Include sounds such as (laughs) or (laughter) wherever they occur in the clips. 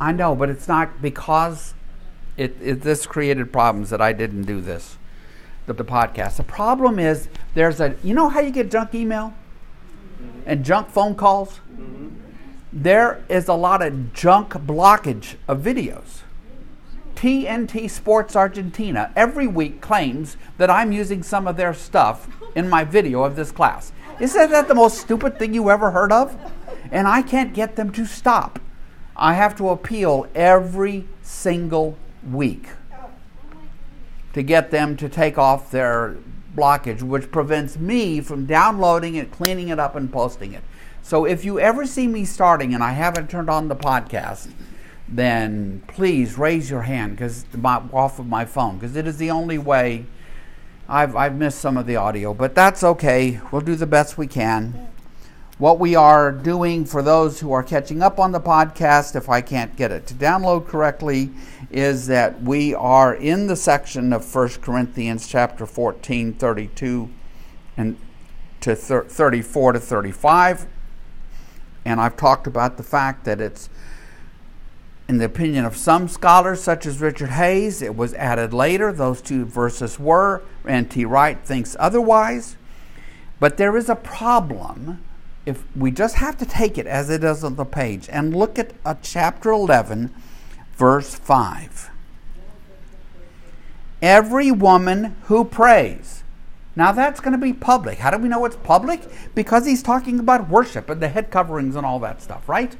I know, but it's not because it, it this created problems that I didn't do this, the, the podcast. The problem is there's a you know how you get junk email and junk phone calls. Mm-hmm. There is a lot of junk blockage of videos. TNT Sports Argentina every week claims that I'm using some of their stuff in my video of this class. Isn't that the most stupid thing you ever heard of? And I can't get them to stop. I have to appeal every single week to get them to take off their blockage, which prevents me from downloading it, cleaning it up, and posting it. So if you ever see me starting and I haven't turned on the podcast, then please raise your hand because off of my phone because it is the only way. I've, I've missed some of the audio, but that's okay. We'll do the best we can. What we are doing for those who are catching up on the podcast, if I can't get it to download correctly, is that we are in the section of 1 Corinthians chapter 14, 32 and to 34 to 35. And I've talked about the fact that it's in the opinion of some scholars, such as Richard Hays, it was added later. Those two verses were. N.T. Wright thinks otherwise. But there is a problem if we just have to take it as it is on the page and look at uh, chapter 11, verse 5. Every woman who prays. Now that's going to be public. How do we know it's public? Because he's talking about worship and the head coverings and all that stuff, right?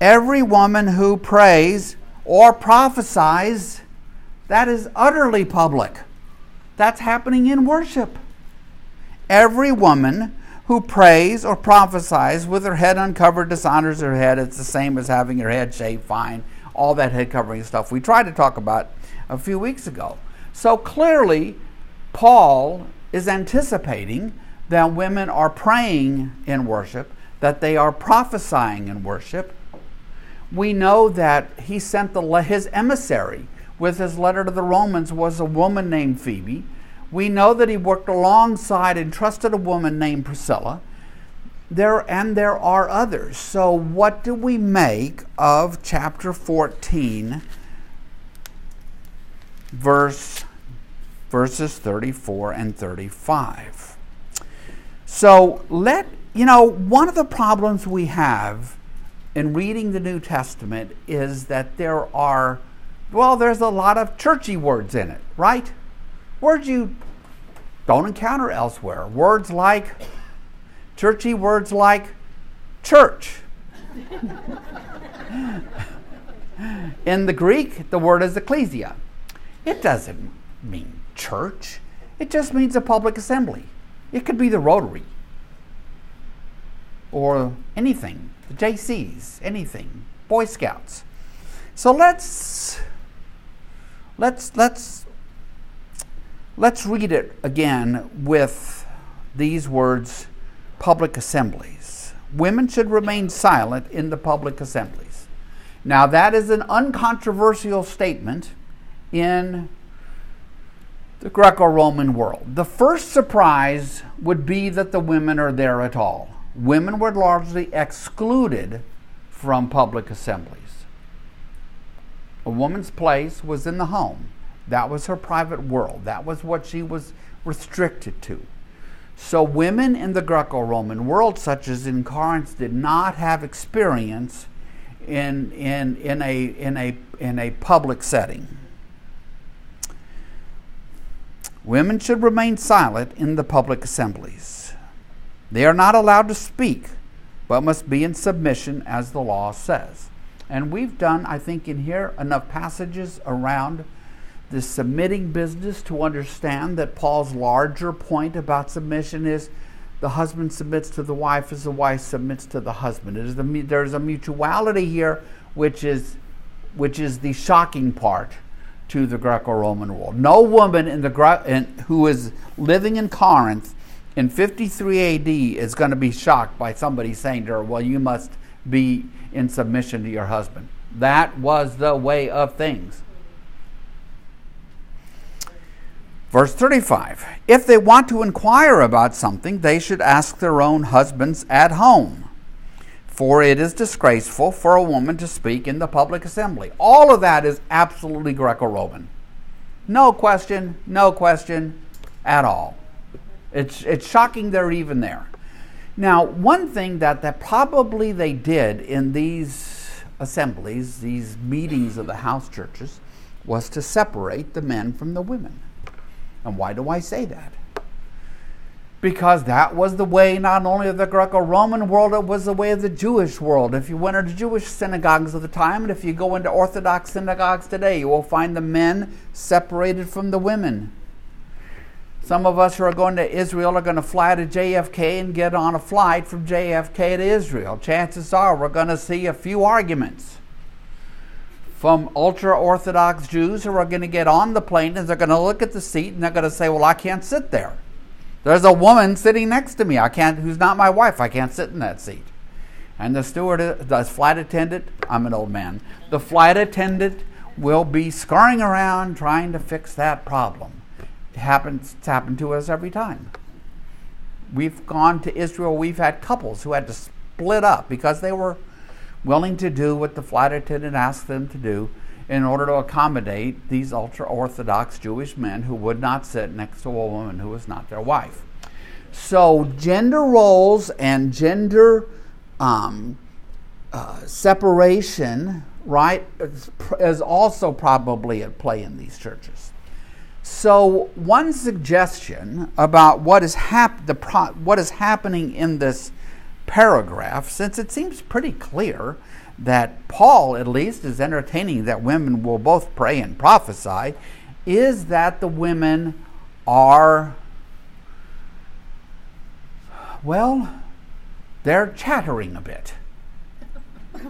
Every woman who prays or prophesies, that is utterly public. That's happening in worship. Every woman who prays or prophesies with her head uncovered dishonors her head. It's the same as having your head shaved fine, all that head covering stuff we tried to talk about a few weeks ago. So clearly, Paul is anticipating that women are praying in worship, that they are prophesying in worship, we know that he sent the, his emissary with his letter to the Romans was a woman named Phoebe. We know that he worked alongside and trusted a woman named Priscilla. There and there are others. So what do we make of chapter 14 verse verses 34 and 35? So let you know one of the problems we have in reading the New Testament is that there are, well, there's a lot of churchy words in it, right? Words you don't encounter elsewhere. Words like, churchy words like church. (laughs) in the Greek, the word is ecclesia. It doesn't mean church, it just means a public assembly. It could be the Rotary or anything the JCs, anything, Boy Scouts. So let's let's let's let's read it again with these words public assemblies. Women should remain silent in the public assemblies. Now that is an uncontroversial statement in the Greco Roman world. The first surprise would be that the women are there at all women were largely excluded from public assemblies. A woman's place was in the home. That was her private world. That was what she was restricted to. So, women in the Greco Roman world, such as in Corinth, did not have experience in, in, in, a, in, a, in a public setting. Women should remain silent in the public assemblies. They are not allowed to speak, but must be in submission as the law says. And we've done, I think, in here enough passages around the submitting business to understand that Paul's larger point about submission is the husband submits to the wife as the wife submits to the husband. The, there's a mutuality here, which is, which is the shocking part to the Greco-Roman world. No woman in the in, who is living in Corinth in 53 AD is going to be shocked by somebody saying to her, Well, you must be in submission to your husband. That was the way of things. Verse 35 If they want to inquire about something, they should ask their own husbands at home. For it is disgraceful for a woman to speak in the public assembly. All of that is absolutely Greco Roman. No question, no question at all. It's, it's shocking they're even there. Now, one thing that, that probably they did in these assemblies, these meetings of the house churches, was to separate the men from the women. And why do I say that? Because that was the way not only of the Greco Roman world, it was the way of the Jewish world. If you went into Jewish synagogues of the time, and if you go into Orthodox synagogues today, you will find the men separated from the women. Some of us who are going to Israel are going to fly to JFK and get on a flight from JFK to Israel. Chances are we're going to see a few arguments from ultra Orthodox Jews who are going to get on the plane and they're going to look at the seat and they're going to say, Well, I can't sit there. There's a woman sitting next to me. I can't, who's not my wife. I can't sit in that seat. And the steward, the flight attendant, I'm an old man, the flight attendant will be scurrying around trying to fix that problem It happens it's happened to us every time. We've gone to Israel, we've had couples who had to split up because they were willing to do what the flight attendant asked them to do in order to accommodate these ultra orthodox Jewish men who would not sit next to a woman who was not their wife. So, gender roles and gender um, uh, separation, right, is also probably at play in these churches. So, one suggestion about what is, hap- the pro- what is happening in this paragraph, since it seems pretty clear that Paul, at least, is entertaining that women will both pray and prophesy, is that the women are, well, they're chattering a bit (laughs)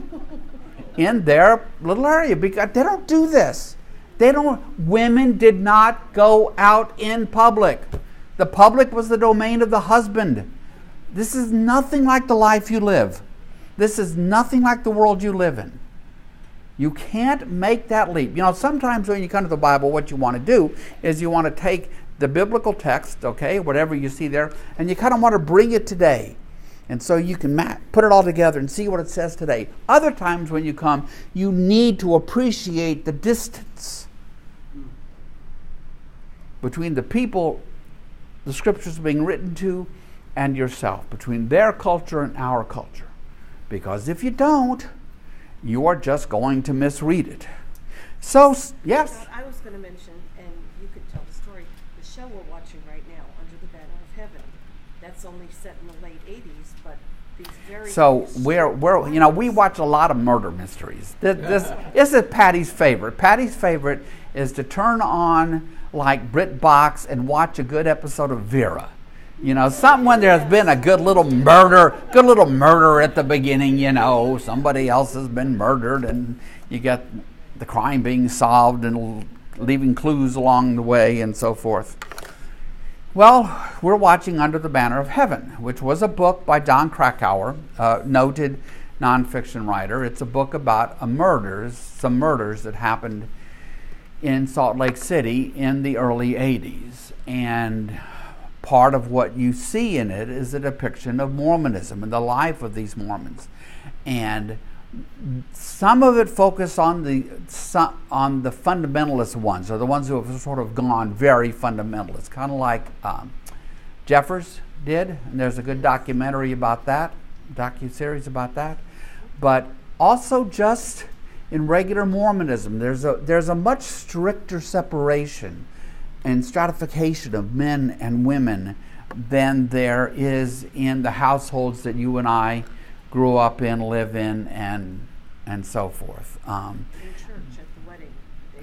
in their little area because they don't do this. They don't, women did not go out in public. The public was the domain of the husband. This is nothing like the life you live. This is nothing like the world you live in. You can't make that leap. You know, sometimes when you come to the Bible, what you want to do is you want to take the biblical text, okay, whatever you see there, and you kind of want to bring it today. And so you can map, put it all together and see what it says today. Other times when you come, you need to appreciate the distance between the people the scriptures are being written to and yourself, between their culture and our culture. Because if you don't, you are just going to misread it. So, yes? I was going to mention, and you could tell the story, the show we're watching right now, Under the Banner of Heaven, that's only set in the late 80s, but these very. So, we're, we're, you know, we watch a lot of murder mysteries. This, this, this is Patty's favorite. Patty's favorite is to turn on like BritBox and watch a good episode of Vera. You know, something when there's been a good little murder, good little murder at the beginning, you know, somebody else has been murdered and you get the crime being solved and leaving clues along the way and so forth. Well, we're watching Under the Banner of Heaven, which was a book by Jon Krakauer, a noted nonfiction writer. It's a book about a murders, some murders that happened in Salt Lake City in the early 80s. And part of what you see in it is a depiction of Mormonism and the life of these Mormons. And some of it focused on the on the fundamentalist ones, or the ones who have sort of gone very fundamentalist, kind of like um, Jeffs did. And there's a good documentary about that, docu series about that. But also just in regular Mormonism, there's a, there's a much stricter separation and stratification of men and women than there is in the households that you and I grew up in, live in, and, and so forth. Um, church, at the wedding.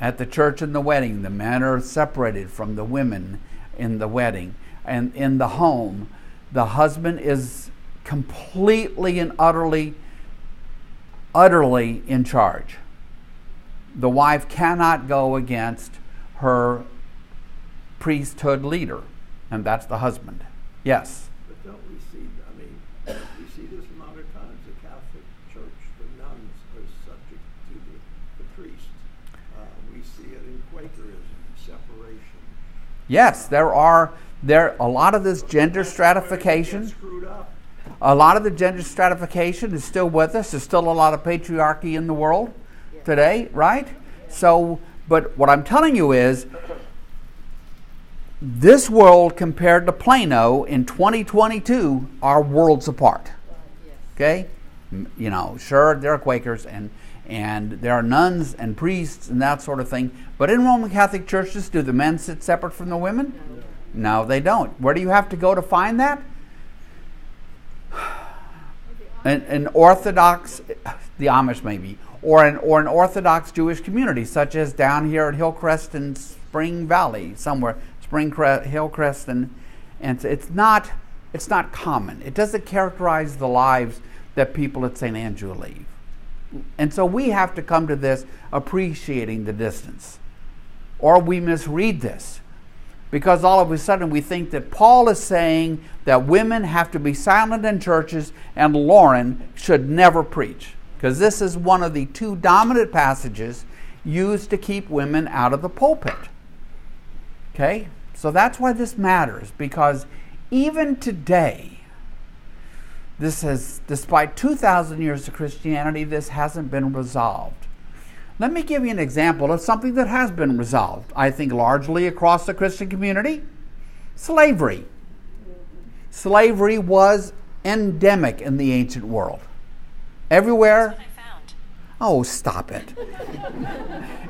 At the church and the wedding, the men are separated from the women in the wedding. And in the home, the husband is completely and utterly utterly in charge. The wife cannot go against her priesthood leader, and that's the husband. Yes. But don't we see, I mean, we see this in modern times. The Catholic Church, the nuns are subject to the, the priest. Uh, we see it in Quakerism, separation. Yes, there are there a lot of this gender stratification. Screwed up A lot of the gender stratification is still with us. There's still a lot of patriarchy in the world today, right? So, but what I'm telling you is this world compared to Plano in 2022 are worlds apart. Okay? You know, sure, there are Quakers and and there are nuns and priests and that sort of thing. But in Roman Catholic churches, do the men sit separate from the women? No, they don't. Where do you have to go to find that? An, an Orthodox, the Amish maybe, or an, or an Orthodox Jewish community, such as down here at Hillcrest and Spring Valley, somewhere, Spring Crest, Hillcrest, and, and it's not, it's not common. It doesn't characterize the lives that people at St. Andrew lead. And so we have to come to this appreciating the distance. Or we misread this because all of a sudden we think that Paul is saying that women have to be silent in churches and Lauren should never preach. Because this is one of the two dominant passages used to keep women out of the pulpit. Okay? So that's why this matters because even today, this has, despite 2,000 years of Christianity, this hasn't been resolved. Let me give you an example of something that has been resolved, I think largely across the Christian community slavery. Slavery was endemic in the ancient world. Everywhere. Oh, stop it.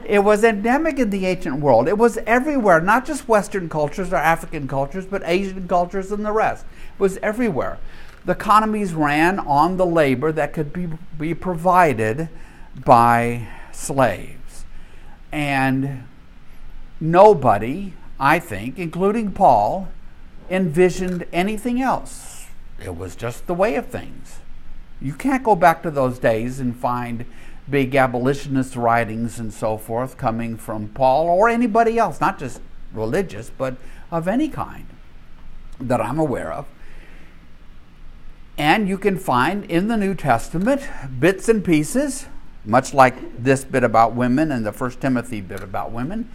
it was endemic in the ancient world. It was everywhere, not just Western cultures or African cultures, but Asian cultures and the rest. It was everywhere the economies ran on the labor that could be, be provided by slaves. And nobody, I think, including Paul, envisioned anything else. It was just the way of things. You can't go back to those days and find big abolitionist writings and so forth coming from Paul or anybody else, not just religious, but of any kind that I'm aware of. And you can find in the New Testament bits and pieces, much like this bit about women and the First Timothy bit about women,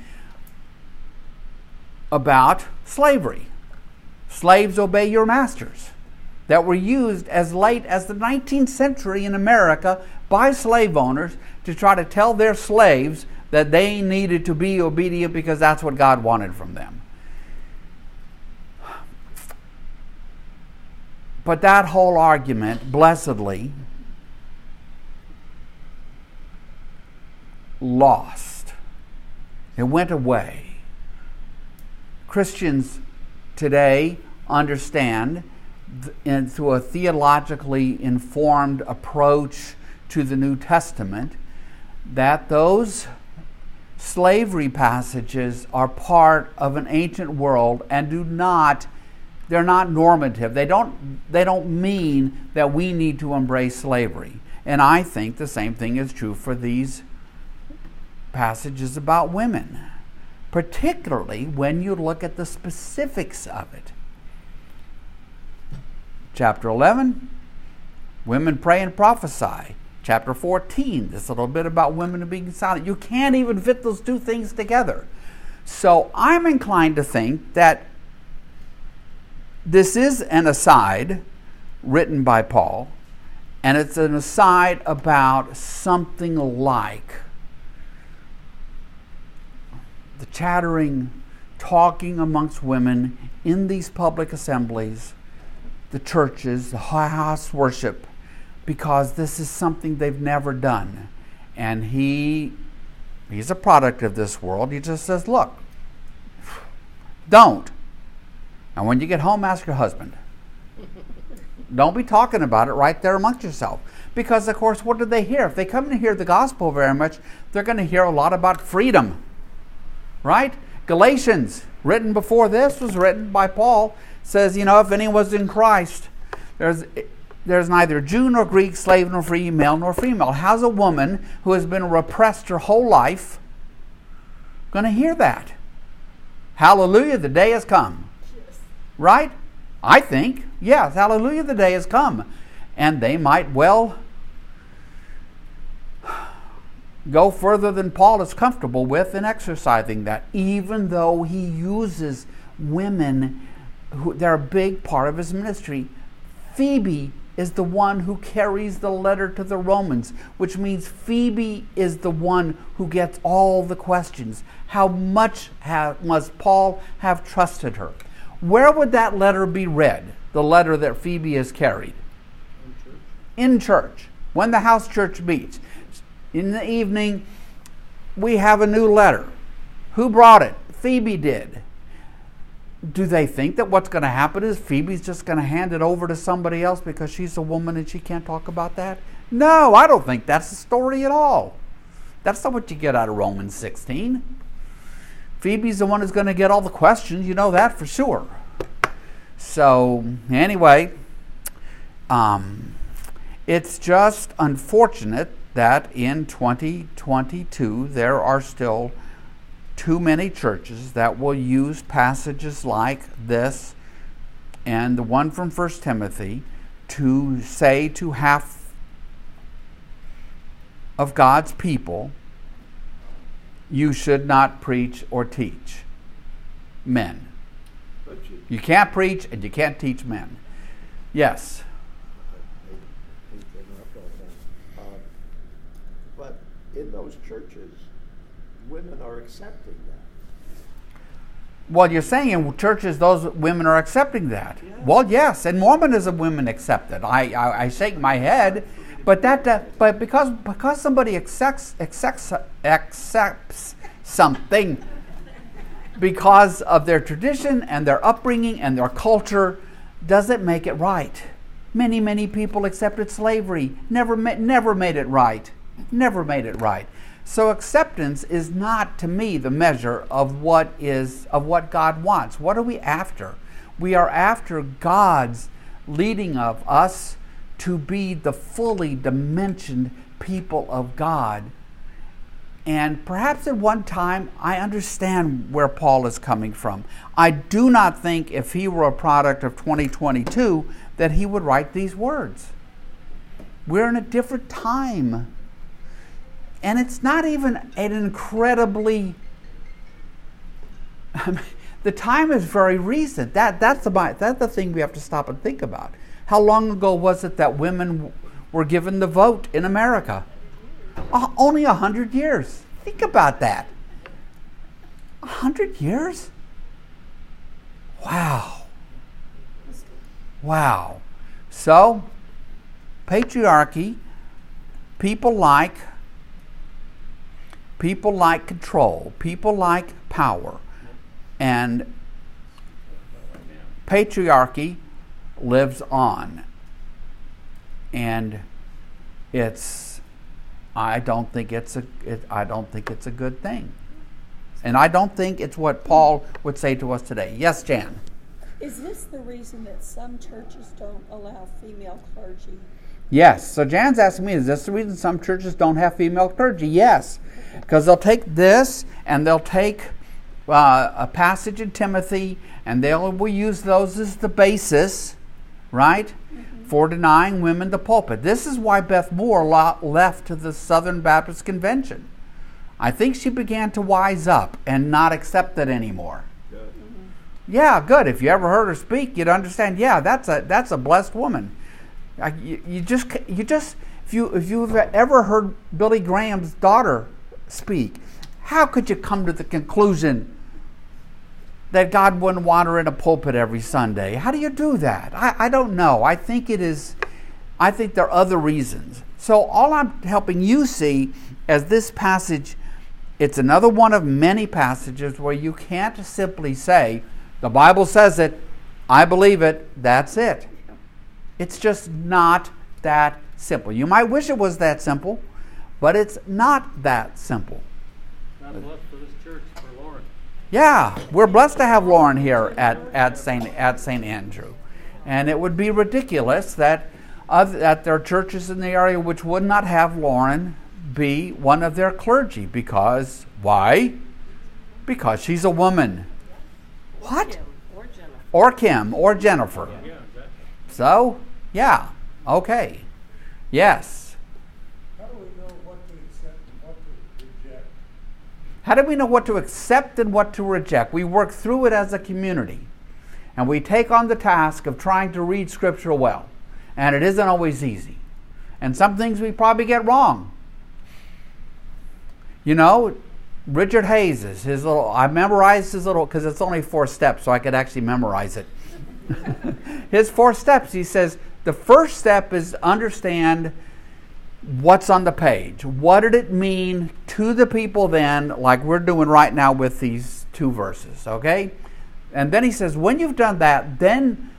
about slavery. Slaves obey your masters that were used as late as the 19th century in America by slave owners to try to tell their slaves that they needed to be obedient because that's what God wanted from them. But that whole argument, blessedly, lost. It went away. Christians today understand th- through a theologically informed approach to the New Testament that those slavery passages are part of an ancient world and do not they're not normative. They don't, they don't mean that we need to embrace slavery. And I think the same thing is true for these passages about women, particularly when you look at the specifics of it. Chapter 11, women pray and prophesy. Chapter 14, this little bit about women being silent. You can't even fit those two things together. So I'm inclined to think that this is an aside written by Paul, and it's an aside about something like the chattering, talking amongst women in these public assemblies, the churches, the house worship, because this is something they've never done. And he he's a product of this world. He just says, look, don't. And when you get home, ask your husband. (laughs) Don't be talking about it right there amongst yourself. Because, of course, what do they hear? If they come to hear the gospel very much, they're going to hear a lot about freedom. Right? Galatians, written before this, was written by Paul, says, you know, if anyone's in Christ, there's there's neither Jew nor Greek, slave nor free, male nor female. How's a woman who has been repressed her whole life going to hear that? Hallelujah, the day has come. Right? I think. Yes, hallelujah, the day has come. And they might well go further than Paul is comfortable with in exercising that, even though he uses women who they're a big part of his ministry. Phoebe is the one who carries the letter to the Romans, which means Phoebe is the one who gets all the questions. How much have, must Paul have trusted her? Where would that letter be read, the letter that Phoebe has carried? In church. In church, when the house church meets. In the evening, we have a new letter. Who brought it? Phoebe did do they think that what's going to happen is Phoebe's just going to hand it over to somebody else because she's a woman and she can't talk about that? No, I don't think that's the story at all. That's not what you get out of Romans 16. Phoebe's the one who's going to get all the questions, you know that for sure. So, anyway, um, it's just unfortunate that in 2022 there are still too many churches that will use passages like this and the one from 1 Timothy to say to half of God's people, you should not preach or teach men. You, can't preach and you can't teach men. Yes. Um, But in those churches, women are accepting that. Well, you're saying in churches those women are accepting that. Yeah. Well, yes, in Mormonism women accept it. I, I, I shake my head, but that, that but because because somebody accepts accepts accepts something because of their tradition and their upbringing and their culture doesn't make it right. Many many people accepted slavery, never ma- never made it right, never made it right. So acceptance is not to me the measure of what is of what God wants. What are we after? We are after God's leading of us to be the fully dimensioned people of God. And perhaps at one time, I understand where Paul is coming from. I do not think if he were a product of 2022 that he would write these words. We're in a different time and it's not even an incredibly I mean, the time is very recent. That that's the that's the thing we have to stop and think about. How long ago was it that women were given the vote in america? Uh, only a hundred years. Think about that. A hundred years? Wow. Wow. So patriarchy people like People like control, people like power. And patriarchy lives on. And it's I don't think it's a it, I don't think it's a good thing. And I don't think it's what Paul would say to us today. Yes, Jan. Is this the reason that some churches don't allow female clergy? Yes. So Jan's asking me, is this the reason some churches don't have female clergy? Yes. Because they'll take this and they'll take uh, a passage in Timothy and they will we use those as the basis, right, for denying women the pulpit. This is why Beth Moore left to the Southern Baptist Convention. I think she began to wise up and not accept it anymore. Good. Yeah, good. If you ever heard her speak, you'd understand. Yeah, that's a that's a blessed woman. Uh, you, you just you just if you if you've ever heard Billy Graham's daughter speak, how could you come to the conclusion that God wouldn't want her in a pulpit every Sunday? How do you do that? I, I don't know. I think it is. I think there are other reasons. So all I'm helping you see as this passage, it's another one of many passages where you can't simply say, the Bible says it, I believe it, that's it. It's just not that simple. You might wish it was that simple, but it's not that simple. God bless for this church, for Lauren. Yeah, we're blessed to have Lauren here at, at St. at St. Andrew. And it would be ridiculous that, other, that there are churches in the area which would not have Lauren be one of their clergy because, why? Because she's a woman. What? Kim or Or Kim or Jennifer. Yeah, exactly. So, yeah, okay. Yes. How do we know what to accept and what to reject? How do we know what to accept and what to reject? We work through it as a community. And we take on the task of trying to read Scripture well. And it isn't always easy. And some things we probably get wrong. You know, Richard Hays is his little, I memorized his little, because it's only four steps, so I could actually memorize it. (laughs) his four steps, he says, the first step is understand what's on the page. What did it mean to the people then, like we're doing right now with these two verses, okay? And then he says, when you've done that, then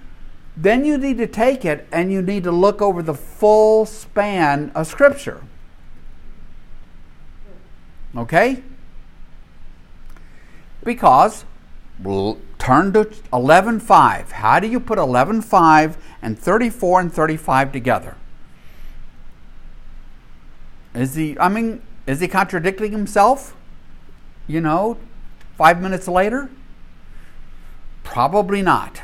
then you need to take it and you need to look over the full span of scripture. Okay? Because we'll turn to 11.5. How do you put 11.5 and 34 and 35 together? Is he, I mean, is he contradicting himself? You know, five minutes later? Probably not.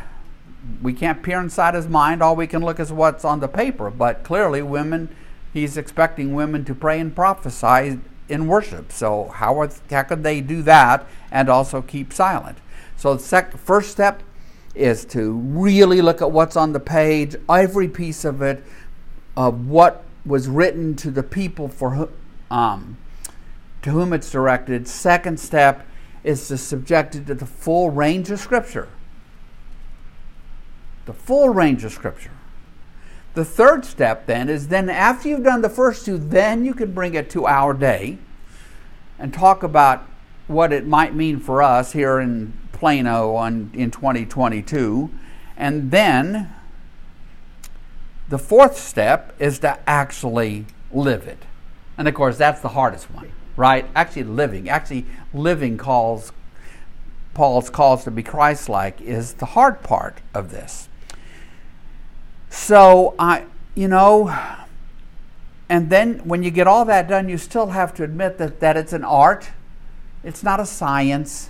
We can't peer inside his mind. All we can look is what's on the paper. But clearly, women, he's expecting women to pray and prophesy in worship. So, how, are, how could they do that and also keep silent? So, the sec- first step is to really look at what's on the page, every piece of it, of what was written to the people for um, to whom it's directed. Second step is to subject it to the full range of Scripture. The full range of Scripture. The third step then is then after you've done the first two, then you can bring it to our day and talk about what it might mean for us here in Plano on, in 2022. And then the fourth step is to actually live it. And of course, that's the hardest one, right? Actually living. Actually living calls Paul's calls to be Christ-like is the hard part of this. So I you know and then when you get all that done, you still have to admit that, that it's an art. It's not a science.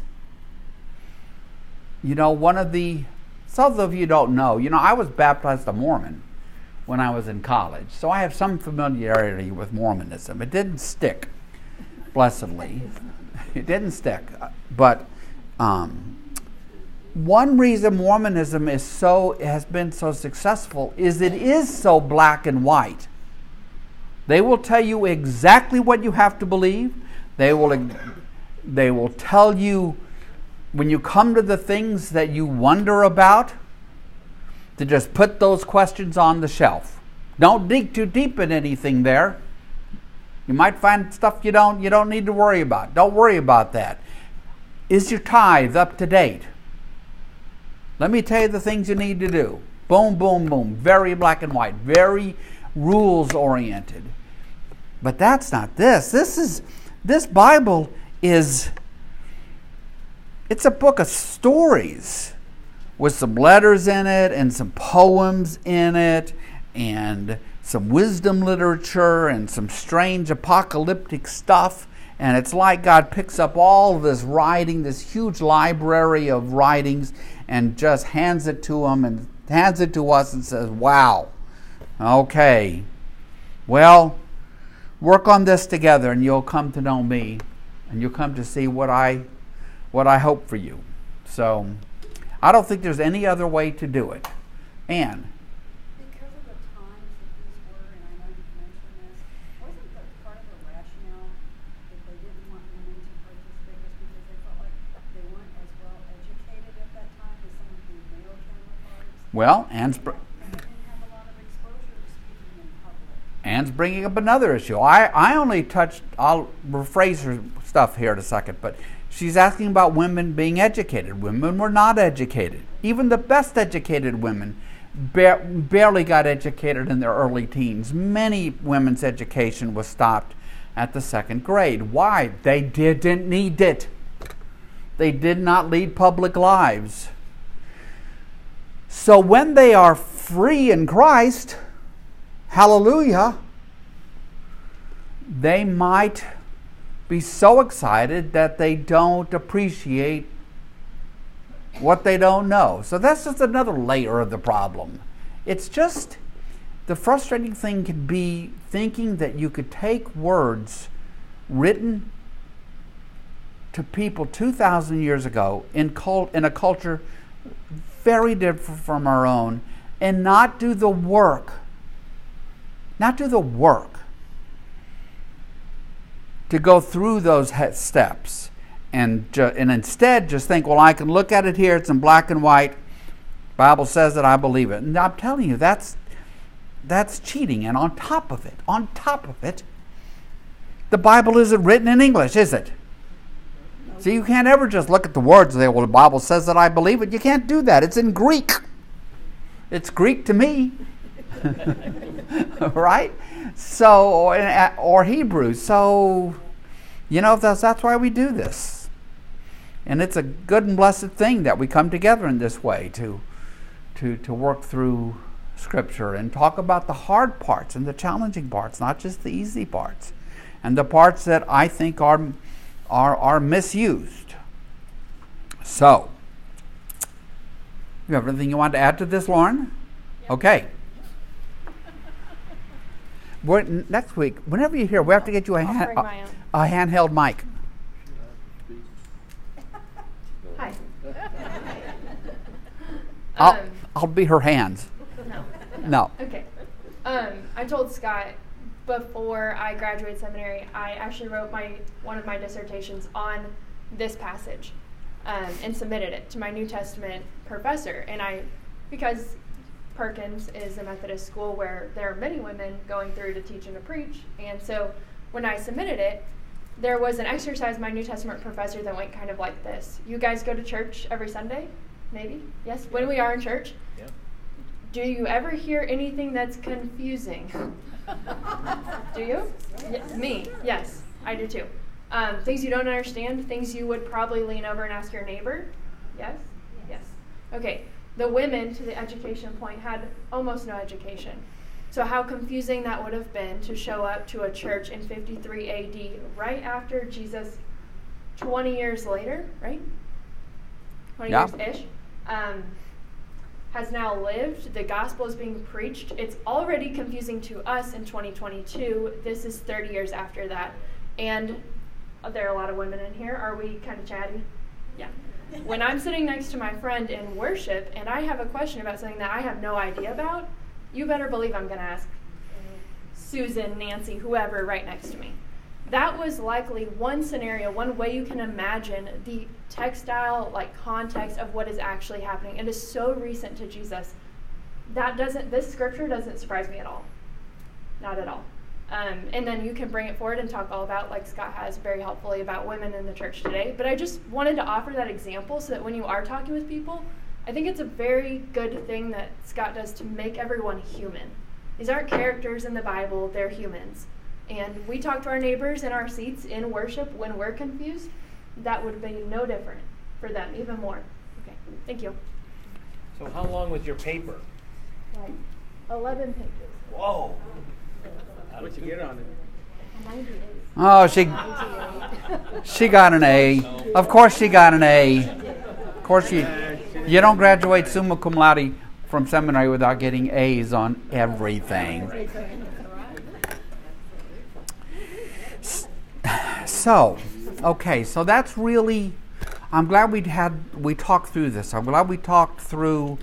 You know, one of the some of you don't know, you know, I was baptized a Mormon when I was in college. So I have some familiarity with Mormonism. It didn't stick, blessedly. (laughs) It didn't stick. But um, one reason Mormonism is so has been so successful is it is so black and white. They will tell you exactly what you have to believe. They will they will tell you when you come to the things that you wonder about to just put those questions on the shelf. Don't dig too deep in anything there. You might find stuff you don't you don't need to worry about. Don't worry about that. Is your tithe up to date? Let me tell you the things you need to do. Boom, boom, boom. Very black and white. Very rules oriented. But that's not this. This is this Bible is it's a book of stories with some letters in it and some poems in it and some wisdom literature and some strange apocalyptic stuff. And it's like God picks up all this writing, this huge library of writings, and just hands it to him and hands it to us and says, Wow, okay. Well, work on this together and you'll come to know me and you'll come to see what I what I hope for you. So I don't think there's any other way to do it. And Because of the times that these were, and I know you've mentioned this, wasn't the part of the rationale that they didn't want women to participate was because they felt like they weren't as well Anne's, at that time as some of the male counterparts? well, Ann's br- And they didn't have a lot of exposure to speaking in public. Ann's bringing up another issue. I, I only touched, I'll rephrase her stuff here in a second, but she's asking about women being educated. Women were not educated. Even the best educated women ba- barely got educated in their early teens. Many women's education was stopped at the second grade. Why? They didn't need it. They did not lead public lives. So when they are free in Christ, hallelujah, they might be so excited that they don't appreciate what they don't know. So that's just another layer of the problem. It's just the frustrating thing can be thinking that you could take words written to people 2,000 years ago in, cult, in a culture very different from our own and not do the work not do the work to go through those steps and, ju- and instead just think, well, I can look at it here, it's in black and white. Bible says it, I believe it. And I'm telling you, that's, that's cheating. And on top of it, on top of it, the Bible isn't written in English, is it? See, you can't ever just look at the words and say, well, the Bible says that I believe it. You can't do that. It's in Greek. It's Greek to me. (laughs) right? So, or, or Hebrew. So, you know, that's, that's why we do this. And it's a good and blessed thing that we come together in this way to, to, to work through Scripture and talk about the hard parts and the challenging parts, not just the easy parts. And the parts that I think are, are, are misused. So, you have anything you want to add to this, Lauren? Okay. We're, next week, whenever you're here, we have to get you a, hand, a, my own. a handheld mic. Hi. (laughs) I'll, Um, I'll be her hands. no. No. Okay. Um, I told Scott before I graduated seminary, I actually wrote my one of my dissertations on this passage, um, and submitted it to my New Testament professor. And I, because Perkins is a Methodist school where there are many women going through to teach and to preach, and so when I submitted it, there was an exercise my New Testament professor that went kind of like this: You guys go to church every Sunday, maybe? Yes. When we are in church, Yeah. do you ever hear anything that's confusing? do you? Y- me, yes, I do too. Um, things you don't understand, things you would probably lean over and ask your neighbor. Yes? Yes. Okay. The women, to the education point, had almost no education. So, how confusing that would have been to show up to a church in 53 AD, right after Jesus, 20 years later, right? 20 Yeah. years ish. Um, has now lived. The gospel is being preached. It's already confusing to us in 2022. This is 30 years after that. And uh, there are a lot of women in here. Are we kind of chatty? Yeah. When I'm sitting next to my friend in worship and I have a question about something that I have no idea about, you better believe I'm going to ask Susan, Nancy, whoever right next to me. That was likely one scenario, one way you can imagine the textile like context of what is actually happening. It is so recent to Jesus. That doesn't this scripture doesn't surprise me at all. Not at all. Um, and then you can bring it forward and talk all about, like Scott has very helpfully, about women in the church today. But I just wanted to offer that example so that when you are talking with people, I think it's a very good thing that Scott does to make everyone human. These aren't characters in the Bible, they're humans. And we talk to our neighbors in our seats in worship when we're confused. That would be no different for them, even more. Okay, thank you. So how long was your paper? Like 11 pages. Whoa. What'd you get on it? 98. Oh, she she got an A. Of course, she got an A. Of course, you you don't graduate summa cum laude from seminary without getting A's on everything. So, okay, so that's really. I'm glad we had we talked through this. I'm glad we talked through,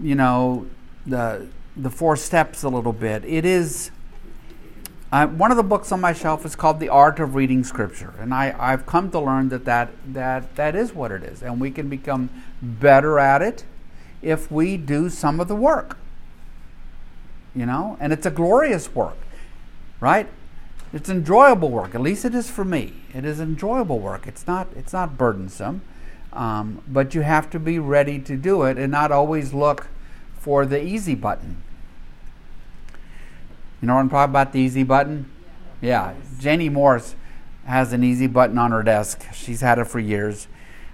you know, the the four steps a little bit. It is. Uh, one of the books on my shelf is called The Art of Reading Scripture, and I, I've come to learn that that, that that is what it is, and we can become better at it if we do some of the work. You know, and it's a glorious work, right? It's enjoyable work. At least it is for me. It is enjoyable work. It's not it's not burdensome, um, but you have to be ready to do it and not always look for the easy button. You know what I'm talking about? The easy button? Yeah. Jenny Morse has an easy button on her desk. She's had it for years.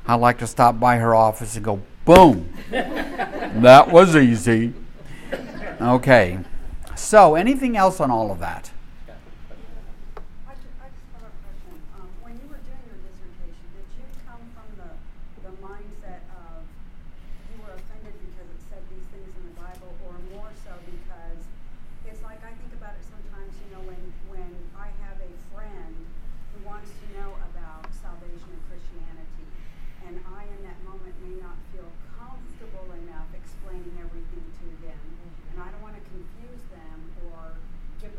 I like to stop by her office and go, boom. (laughs) that was easy. Okay. So, anything else on all of that? I ju- I just have a question. Um, when you were doing your dissertation, did you come from the, the mindset of you were offended because it said these things in the Bible, or more so because it's like I think about it sometimes, you know, when, when I have a friend who wants to know about salvation and Christianity, and I in that moment may not feel comfortable enough explaining everything to them, and I don't want to confuse them or give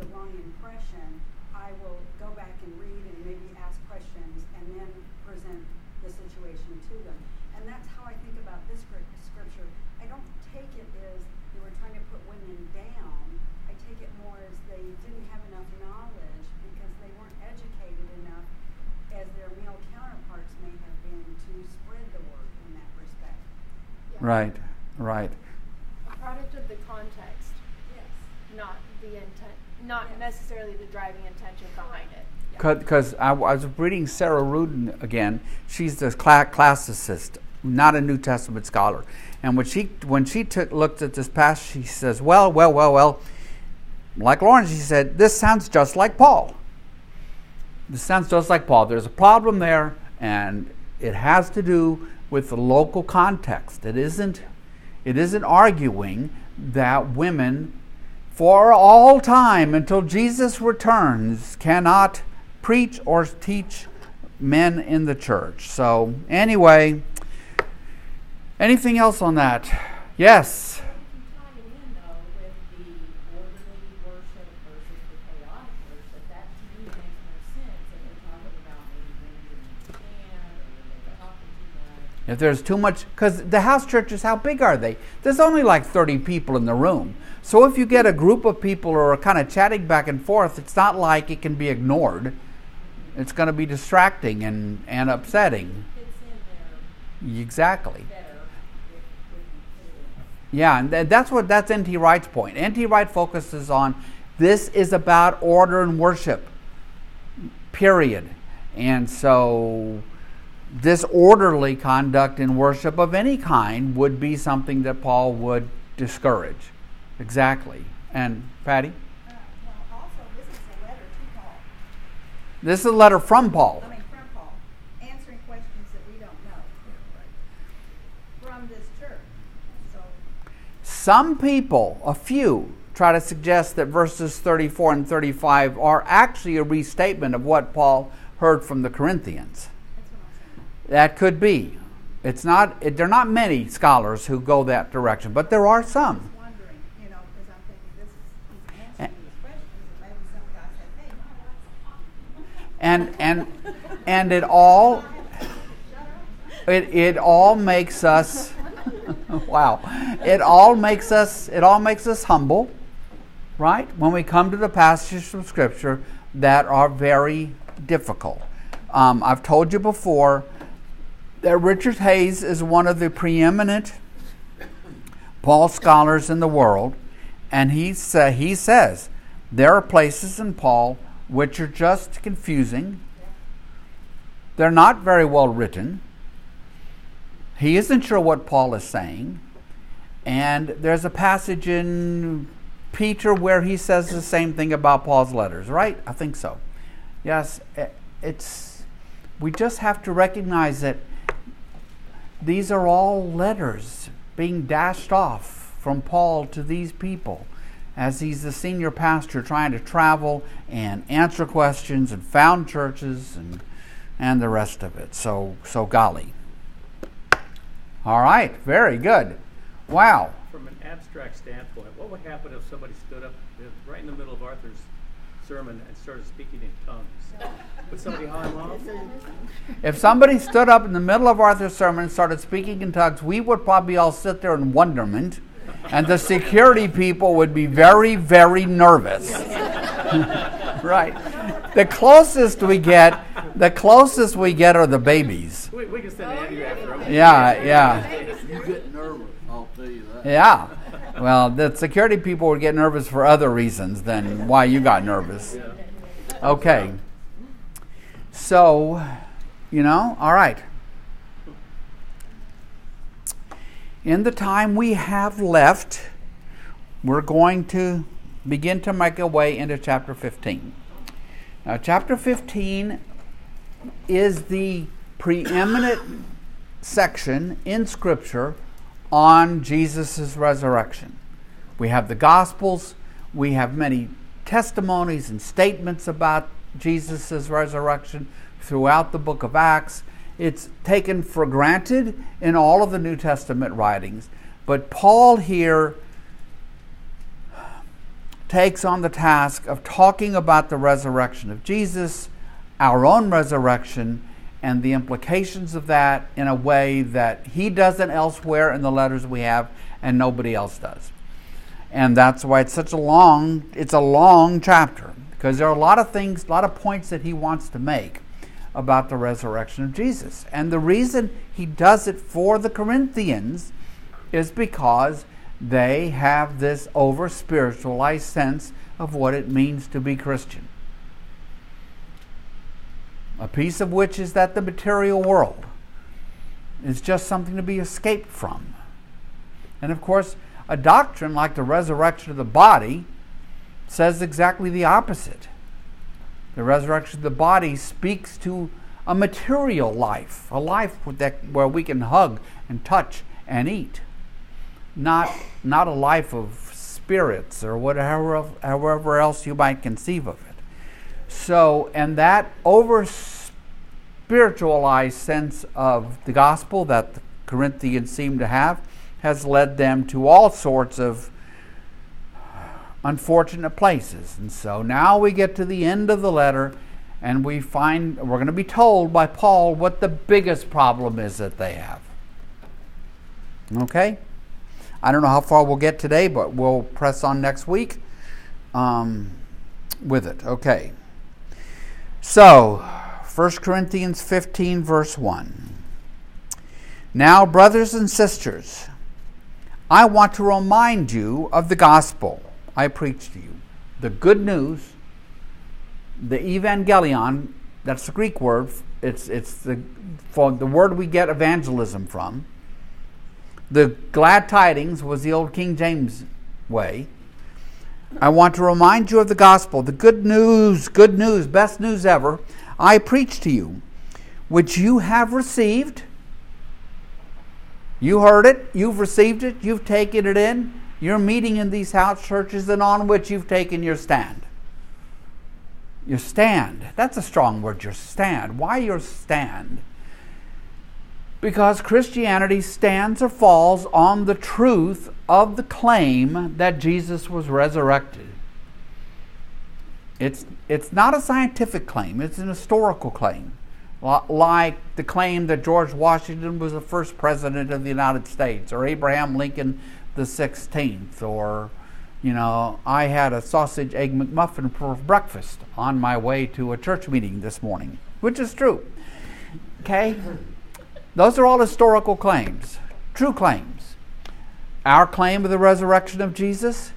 Right, right. A product of the context, yes. not the intent, not necessarily the driving intention behind it. Because I, I was reading Sarah Ruden again. She's the cla- classicist, not a New Testament scholar. And when she when she took, looked at this passage, she says, "Well, well, well, well." Like Lauren, she said, "This sounds just like Paul. This sounds just like Paul. There's a problem there, and it has to do with the local context. It isn't. It isn't arguing that women, for all time until Jesus returns, cannot." preach or teach men in the church. So, anyway, anything else on that? Yes. If there's too much, because the house churches, how big are they? There's only like 30 people in the room. So if you get a group of people who are kind of chatting back and forth, it's not like it can be ignored it's going to be distracting and, and upsetting. Exactly. Yeah, and that's what that's N.T. Wright's point. N.T. Wright focuses on this is about order and worship. Period. And so this orderly conduct in worship of any kind would be something that Paul would discourage. Exactly. And Patty? This is a letter from Paul. I mean, from Paul, answering questions that we don't know from this church. So, Some people, a few, try to suggest that verses 34 and 35 are actually a restatement of what Paul heard from the Corinthians. That could be. It's not. It, there are not many scholars who go that direction, but there are some. you know, thinking this is, he's answering these questions, and maybe some guy said, hey, and and and it all it it all makes us (laughs) wow it all makes us it all makes us humble right when we come to the passages from scripture that are very difficult um, i've told you before that richard Hays is one of the preeminent paul scholars in the world and he, he says there are places in paul which are just confusing. They're not very well written. He isn't sure what Paul is saying. And there's a passage in Peter where he says the same thing about Paul's letters, right? I think so. Yes, it's we just have to recognize that these are all letters being dashed off from Paul to these people as he's the senior pastor trying to travel and answer questions and found churches and and the rest of it. So so golly. All right, very good. Wow. From an abstract standpoint, what would happen if somebody stood up right in the middle of Arthur's sermon and started speaking in tongues? Would somebody haul him off? If somebody stood up in the middle of Arthur's sermon and started speaking in tongues, we would probably all sit there in wonderment and the security people would be very, very nervous. (laughs) right. The closest we get, the closest we get are the babies. We, we can send Andrew after him. Yeah, yeah. You get nervous, I'll tell you that. Yeah. Well, the security people would get nervous for other reasons than why you got nervous. Okay. So, you know, all right. in the time we have left, we're going to begin to make our way into chapter 15. Now, chapter 15 is the preeminent section in Scripture on Jesus' resurrection. We have the Gospels, we have many testimonies and statements about Jesus' resurrection throughout the book of Acts. It's taken for granted in all of the New Testament writings. But Paul here takes on the task of talking about the resurrection of Jesus, our own resurrection, and the implications of that in a way that he doesn't elsewhere in the letters we have and nobody else does. And that's why it's such a long it's a long chapter because there are a lot of things, a lot of points that he wants to make about the resurrection of Jesus. And the reason he does it for the Corinthians is because they have this over spiritualized sense of what it means to be Christian. A piece of which is that the material world is just something to be escaped from. And of course, a doctrine like the resurrection of the body says exactly the opposite. The resurrection of the body speaks to a material life, a life that, where we can hug and touch and eat, not, not a life of spirits or whatever, however else you might conceive of it. So, and that over spiritualized sense of the gospel that the Corinthians seem to have has led them to all sorts of unfortunate places. And so now we get to the end of the letter and we find we're going to be told by Paul what the biggest problem is that they have. Okay? I don't know how far we'll get today, but we'll press on next week um, with it. Okay. So, 1 Corinthians 15, verse 1. Now, brothers and sisters, I want to remind you of the gospel I preached to you. The good news, the evangelion, that's the Greek word, it's, it's the, for the word we get evangelism from. The glad tidings was the old King James way. I want to remind you of the gospel, the good news, good news, best news ever, I preach to you, which you have received you heard it, you've received it, you've taken it in. You're meeting in these house churches and on which you've taken your stand. Your stand. That's a strong word, your stand. Why your stand? Because Christianity stands or falls on the truth of the claim that Jesus was resurrected. It's, it's not a scientific claim, it's an historical claim like the claim that George Washington was the first president of the United States, or Abraham Lincoln the 16th, or, you know, I had a sausage egg McMuffin for breakfast on my way to a church meeting this morning, which is true. Okay? Those are all historical claims, true claims. Our claim of the resurrection of Jesus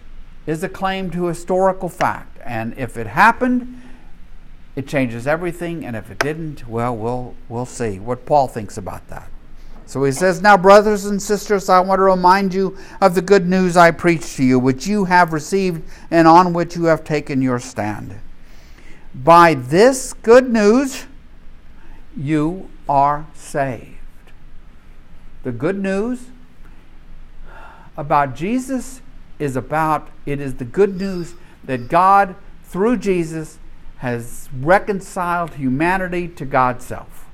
is a claim to historical fact. And if it happened, it changes everything, and if it didn't, well, we'll we'll see what Paul thinks about that. So he says, Now, brothers and sisters, I want to remind you of the good news I preached to you, which you have received and on which you have taken your stand. By this good news, you are saved. The good news about Jesus is about, it is the good news that God, through Jesus, has reconciled humanity to God's self.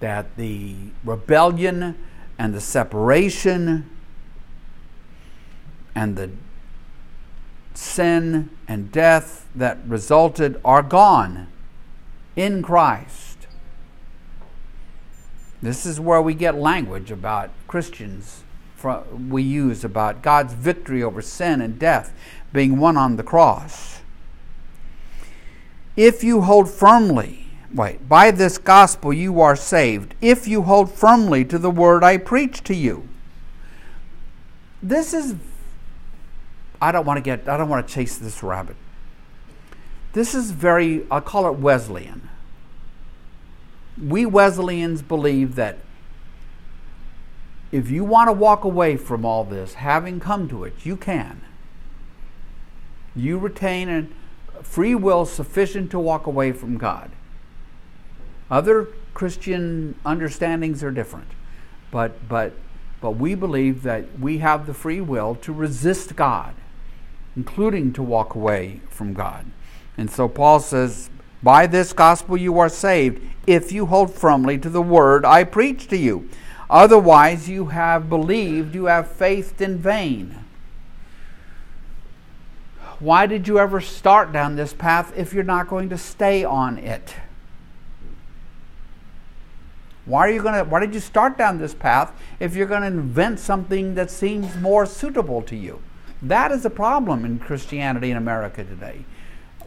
That the rebellion and the separation and the sin and death that resulted are gone in Christ. This is where we get language about Christians we use about God's victory over sin and death being won on the cross. If you hold firmly, wait, by this gospel you are saved, if you hold firmly to the word I preach to you. This is, I don't want to get, I don't want to chase this rabbit. This is very, I'll call it Wesleyan. We Wesleyans believe that if you want to walk away from all this, having come to it, you can you retain a free will sufficient to walk away from God. Other Christian understandings are different, but but but we believe that we have the free will to resist God, including to walk away from God. And so Paul says, By this gospel you are saved, if you hold firmly to the word I preach to you. Otherwise, you have believed, you have faithed in vain. Why did you ever start down this path if you're not going to stay on it? Why are you going to why did you start down this path if you're going to invent something that seems more suitable to you? That is a problem in Christianity in America today.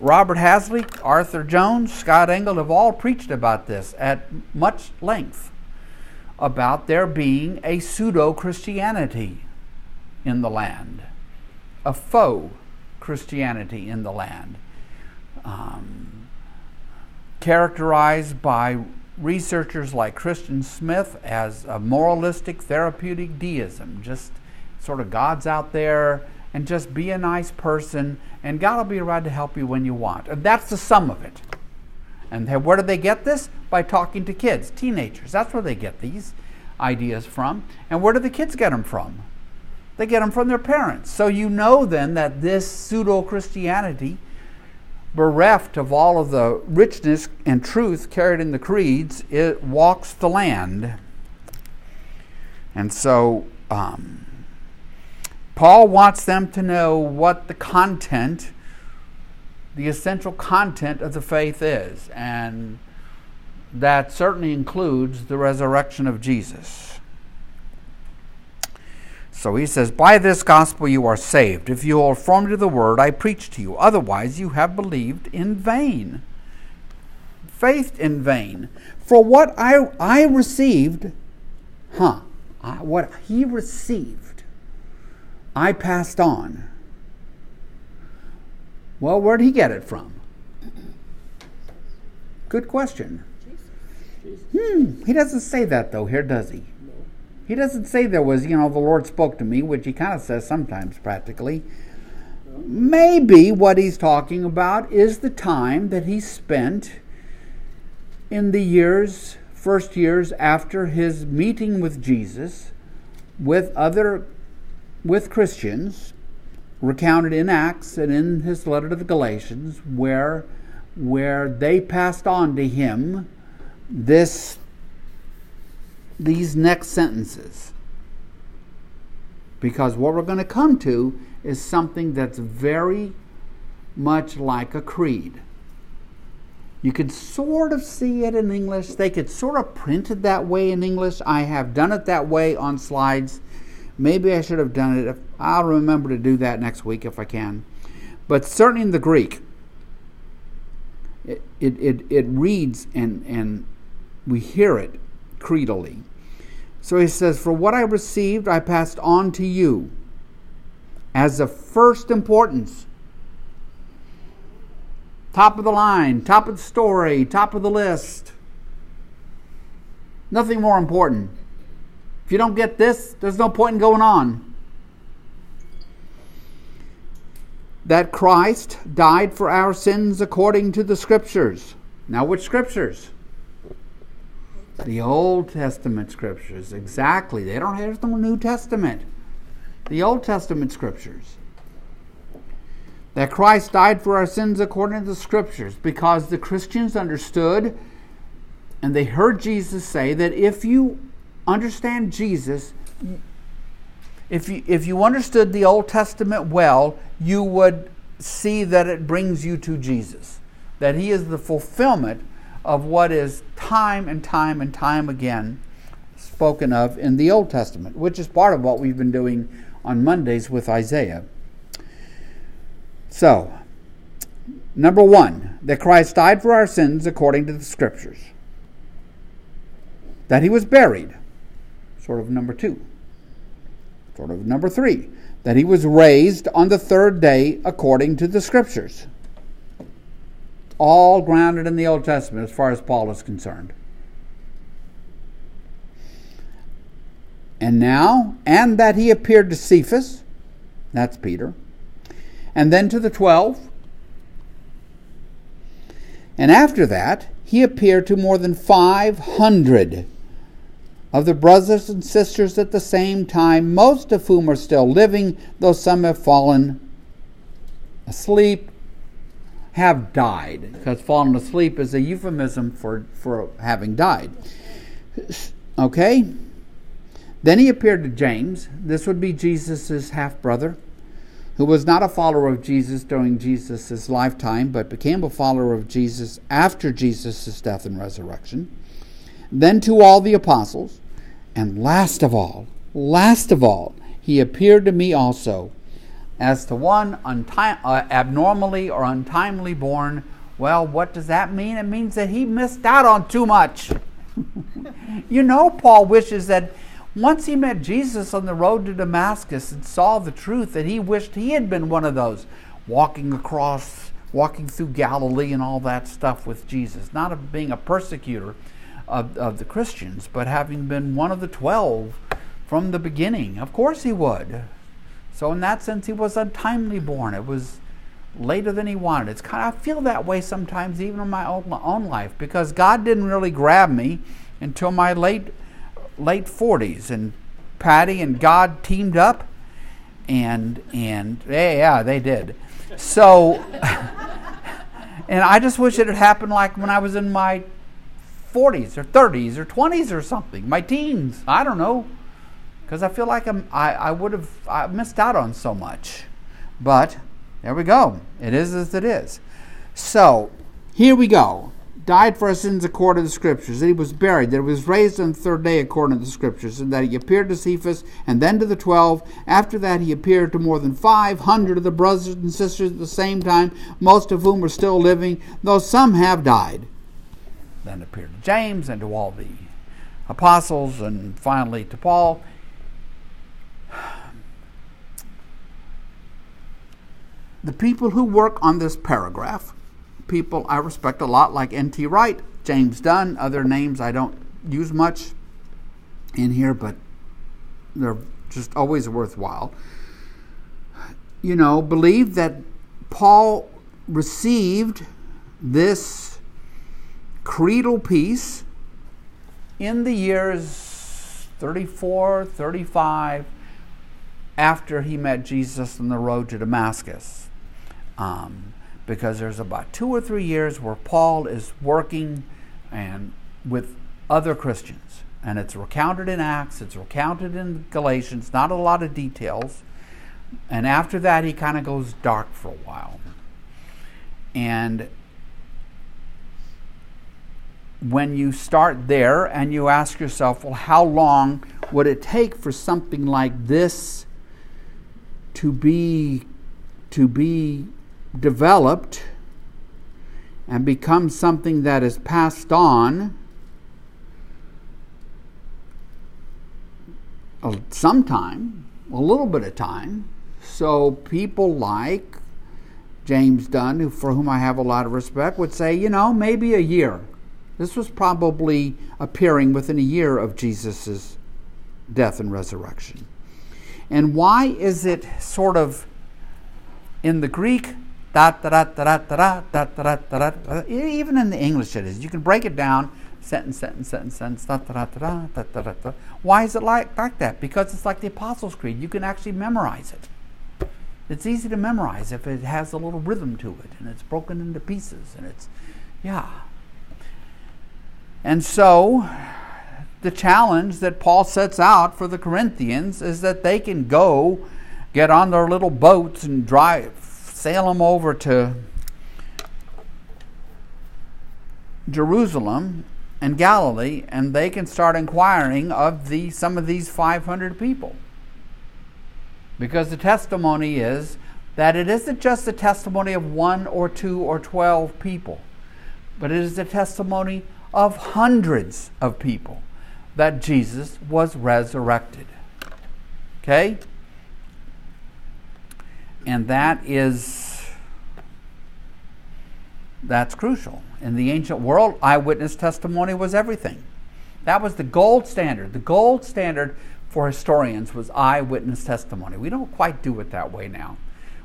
Robert Hasley, Arthur Jones, Scott Engel have all preached about this at much length. about there being a pseudo Christianity in the land, a faux Christianity in the land, um, characterized by researchers like Christian Smith as a moralistic therapeutic deism, just sort of God's out there and just be a nice person and God will be around to help you when you want. And that's the sum of it. And where do they get this? By talking to kids, teenagers. That's where they get these ideas from. And where do the kids get them from? They get them from their parents. So you know then that this pseudo Christianity, bereft of all of the richness and truth carried in the creeds, it walks the land. And so um, Paul wants them to know what the content the essential content of the faith is. And that certainly includes the resurrection of Jesus. So he says, By this gospel you are saved, if you hold firm to the word I preach to you. Otherwise, you have believed in vain. Faith in vain. For what I, I received, huh, what he received, I passed on well, where'd he get it from? Good question. Hmm, he doesn't say that though here, does he? He doesn't say there was, you know, the Lord spoke to me, which he kind of says sometimes practically. Maybe what he's talking about is the time that he spent in the years, first years after his meeting with Jesus with other, with Christians recounted in Acts and in his letter to the Galatians, where, where they passed on to him this, these next sentences. Because what we're going to come to is something that's very much like a creed. You could sort of see it in English. They could sort of print it that way in English. I have done it that way on slides Maybe I should have done it. I'll remember to do that next week if I can. But certainly in the Greek, it, it, it, it reads and, and we hear it creedally. So he says, For what I received, I passed on to you as of first importance. Top of the line, top of the story, top of the list. Nothing more important. If you don't get this, there's no point in going on. That Christ died for our sins according to the Scriptures. Now, which Scriptures? The Old Testament Scriptures, exactly. They don't have no New Testament. The Old Testament Scriptures. That Christ died for our sins according to the Scriptures, because the Christians understood and they heard Jesus say that if you understand Jesus, if you, if you understood the Old Testament well, you would see that it brings you to Jesus. That He is the fulfillment of what is time and time and time again spoken of in the Old Testament, which is part of what we've been doing on Mondays with Isaiah. So, number one, that Christ died for our sins according to the Scriptures, that He was buried sort of number two. Sort of number three, that he was raised on the third day according to the scriptures. All grounded in the Old Testament as far as Paul is concerned. And now, and that he appeared to Cephas, that's Peter, and then to the twelve. And after that, he appeared to more than 500 of the brothers and sisters at the same time, most of whom are still living, though some have fallen asleep, have died. Because fallen asleep is a euphemism for, for having died. Okay? Then he appeared to James. This would be Jesus' half brother, who was not a follower of Jesus during Jesus' lifetime, but became a follower of Jesus after Jesus' death and resurrection. Then to all the apostles. And last of all, last of all, he appeared to me also as to one uh, abnormally or untimely born. Well, what does that mean? It means that he missed out on too much. (laughs) You know, Paul wishes that once he met Jesus on the road to Damascus and saw the truth, that he wished he had been one of those walking across, walking through Galilee and all that stuff with Jesus. Not of being a persecutor of, of the Christians, but having been one of the twelve from the beginning. Of course he would. So, in that sense, he was untimely born. It was later than he wanted. It's kind of, I feel that way sometimes, even in my own, own life, because God didn't really grab me until my late late 40s, and Patty and God teamed up, and and yeah, yeah they did. So, (laughs) and I just wish it had happened like when I was in my 40s or 30s or 20s or something, my teens. I don't know, because I feel like I'm, I I would have I missed out on so much, but there we go. It is as it is. So here we go died for our sins according to the Scriptures, that he was buried, that he was raised on the third day according to the Scriptures, and that he appeared to Cephas and then to the twelve. After that, he appeared to more than 500 of the brothers and sisters at the same time, most of whom are still living, though some have died. Then appeared to James and to all the apostles, and finally to Paul. (sighs) The people who work on this paragraph people I respect a lot, like N.T. Wright, James Dunn, other names I don't use much in here, but they're just always worthwhile. You know, believe that Paul received this creedal piece in the years 34, 35 after he met Jesus on the road to Damascus. Um, because there's about two or three years where Paul is working and with other Christians. And it's recounted in Acts, it's recounted in Galatians, not a lot of details. And after that, he kind of goes dark for a while. And when you start there and you ask yourself, well, how long would it take for something like this to be to be developed and become something that is passed on some time, a little bit of time. So people like James Dunn, for whom I have a lot of respect, would say, you know, maybe a year. This was probably appearing within a year of Jesus' death and resurrection. And why is it sort of in the Greek, even in the English it is. You can break it down, sentence, sentence, sentence, sentence, da, da, da, da, da, da, da. Why is it like, like that? Because it's like the Apostles' Creed. You can actually memorize it. It's easy to memorize if it has a little rhythm to it and it's broken into pieces and it's, yeah. And so, the challenge that Paul sets out for the Corinthians is that they can go get on their little boats and drive sail them over to Jerusalem and Galilee, and they can start inquiring of the some of these 500 people. Because the testimony is that it isn't just the testimony of one or two or 12 people, but it is the testimony of hundreds of people that Jesus was resurrected. Okay? And that is that's crucial. In the ancient world, eyewitness testimony was everything. That was the gold standard. The gold standard for historians was eyewitness testimony. We don't quite do it that way now.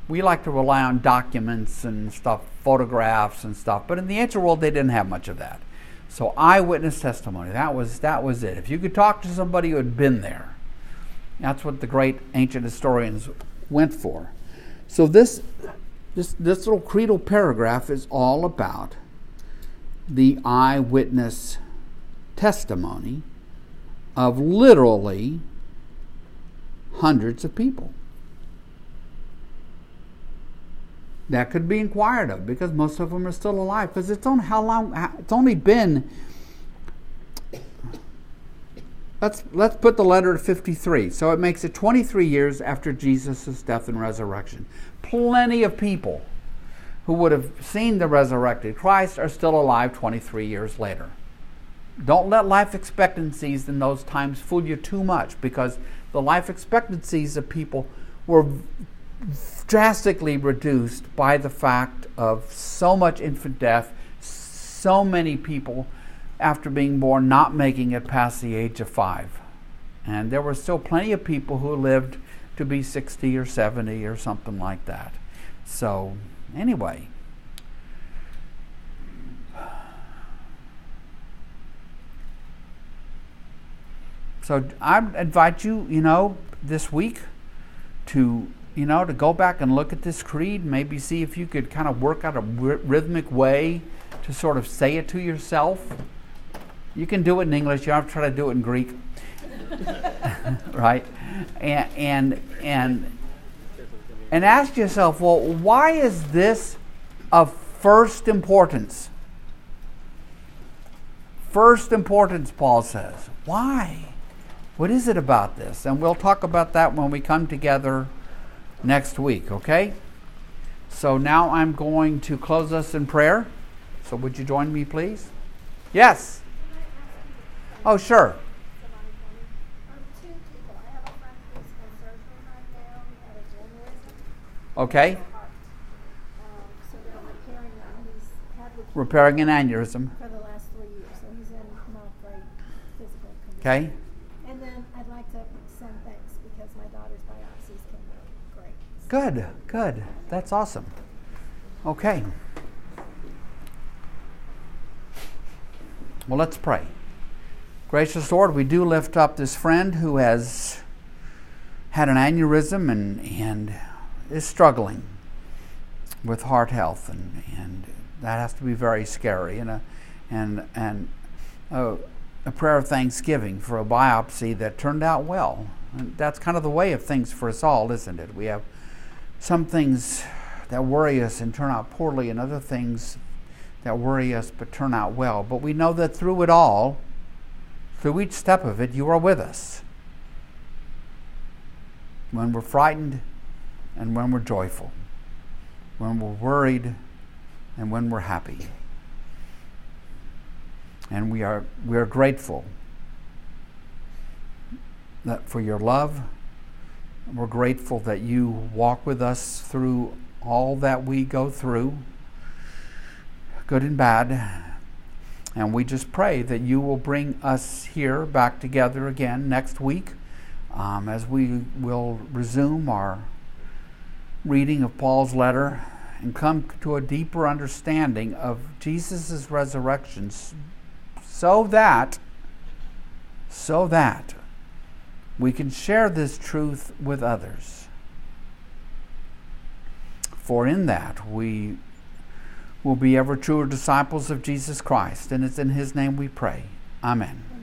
We like to rely on documents and stuff, photographs and stuff, but in the ancient world they didn't have much of that. So eyewitness testimony, that was that was it. If you could talk to somebody who had been there, that's what the great ancient historians went for. So this, this, this little creedal paragraph is all about the eyewitness testimony of literally hundreds of people. That could be inquired of because most of them are still alive. Because it's only how long? It's only been Let's, let's put the letter to 53. So it makes it 23 years after Jesus' death and resurrection. Plenty of people who would have seen the resurrected Christ are still alive 23 years later. Don't let life expectancies in those times fool you too much because the life expectancies of people were drastically reduced by the fact of so much infant death, so many people after being born not making it past the age of five. And there were still plenty of people who lived to be 60 or 70 or something like that. So, anyway. So I invite you, you know, this week to, you know, to go back and look at this creed, maybe see if you could kind of work out a rhythmic way to sort of say it to yourself. You can do it in English, you don't have to try to do it in Greek. (laughs) right? And, and and and ask yourself, well, why is this of first importance? First importance, Paul says. Why? What is it about this? And we'll talk about that when we come together next week, okay? So now I'm going to close us in prayer. So would you join me, please? Yes. Oh, sure. Okay. So they're repairing that. He's had leukemia Repairing an aneurysm. for the last three years, so he's in not great physical condition. Okay. And then I'd like to send thanks because my daughter's biopsies came out great. Good, good. That's awesome. Okay. Well, let's pray. Gracious Lord, we do lift up this friend who has had an aneurysm and, and is struggling with heart health, and, and that has to be very scary. And a, and, and a, a prayer of thanksgiving for a biopsy that turned out well. And that's kind of the way of things for us all, isn't it? We have some things that worry us and turn out poorly, and other things that worry us but turn out well. But we know that through it all, through each step of it, you are with us. When we're frightened and when we're joyful, when we're worried and when we're happy. And we are, we are grateful that for your love. We're grateful that you walk with us through all that we go through, good and bad. And we just pray that you will bring us here back together again next week um, as we will resume our reading of Paul's letter and come to a deeper understanding of Jesus' resurrection so that so that we can share this truth with others. For in that we will be ever truer disciples of Jesus Christ, and it's in his name we pray. Amen.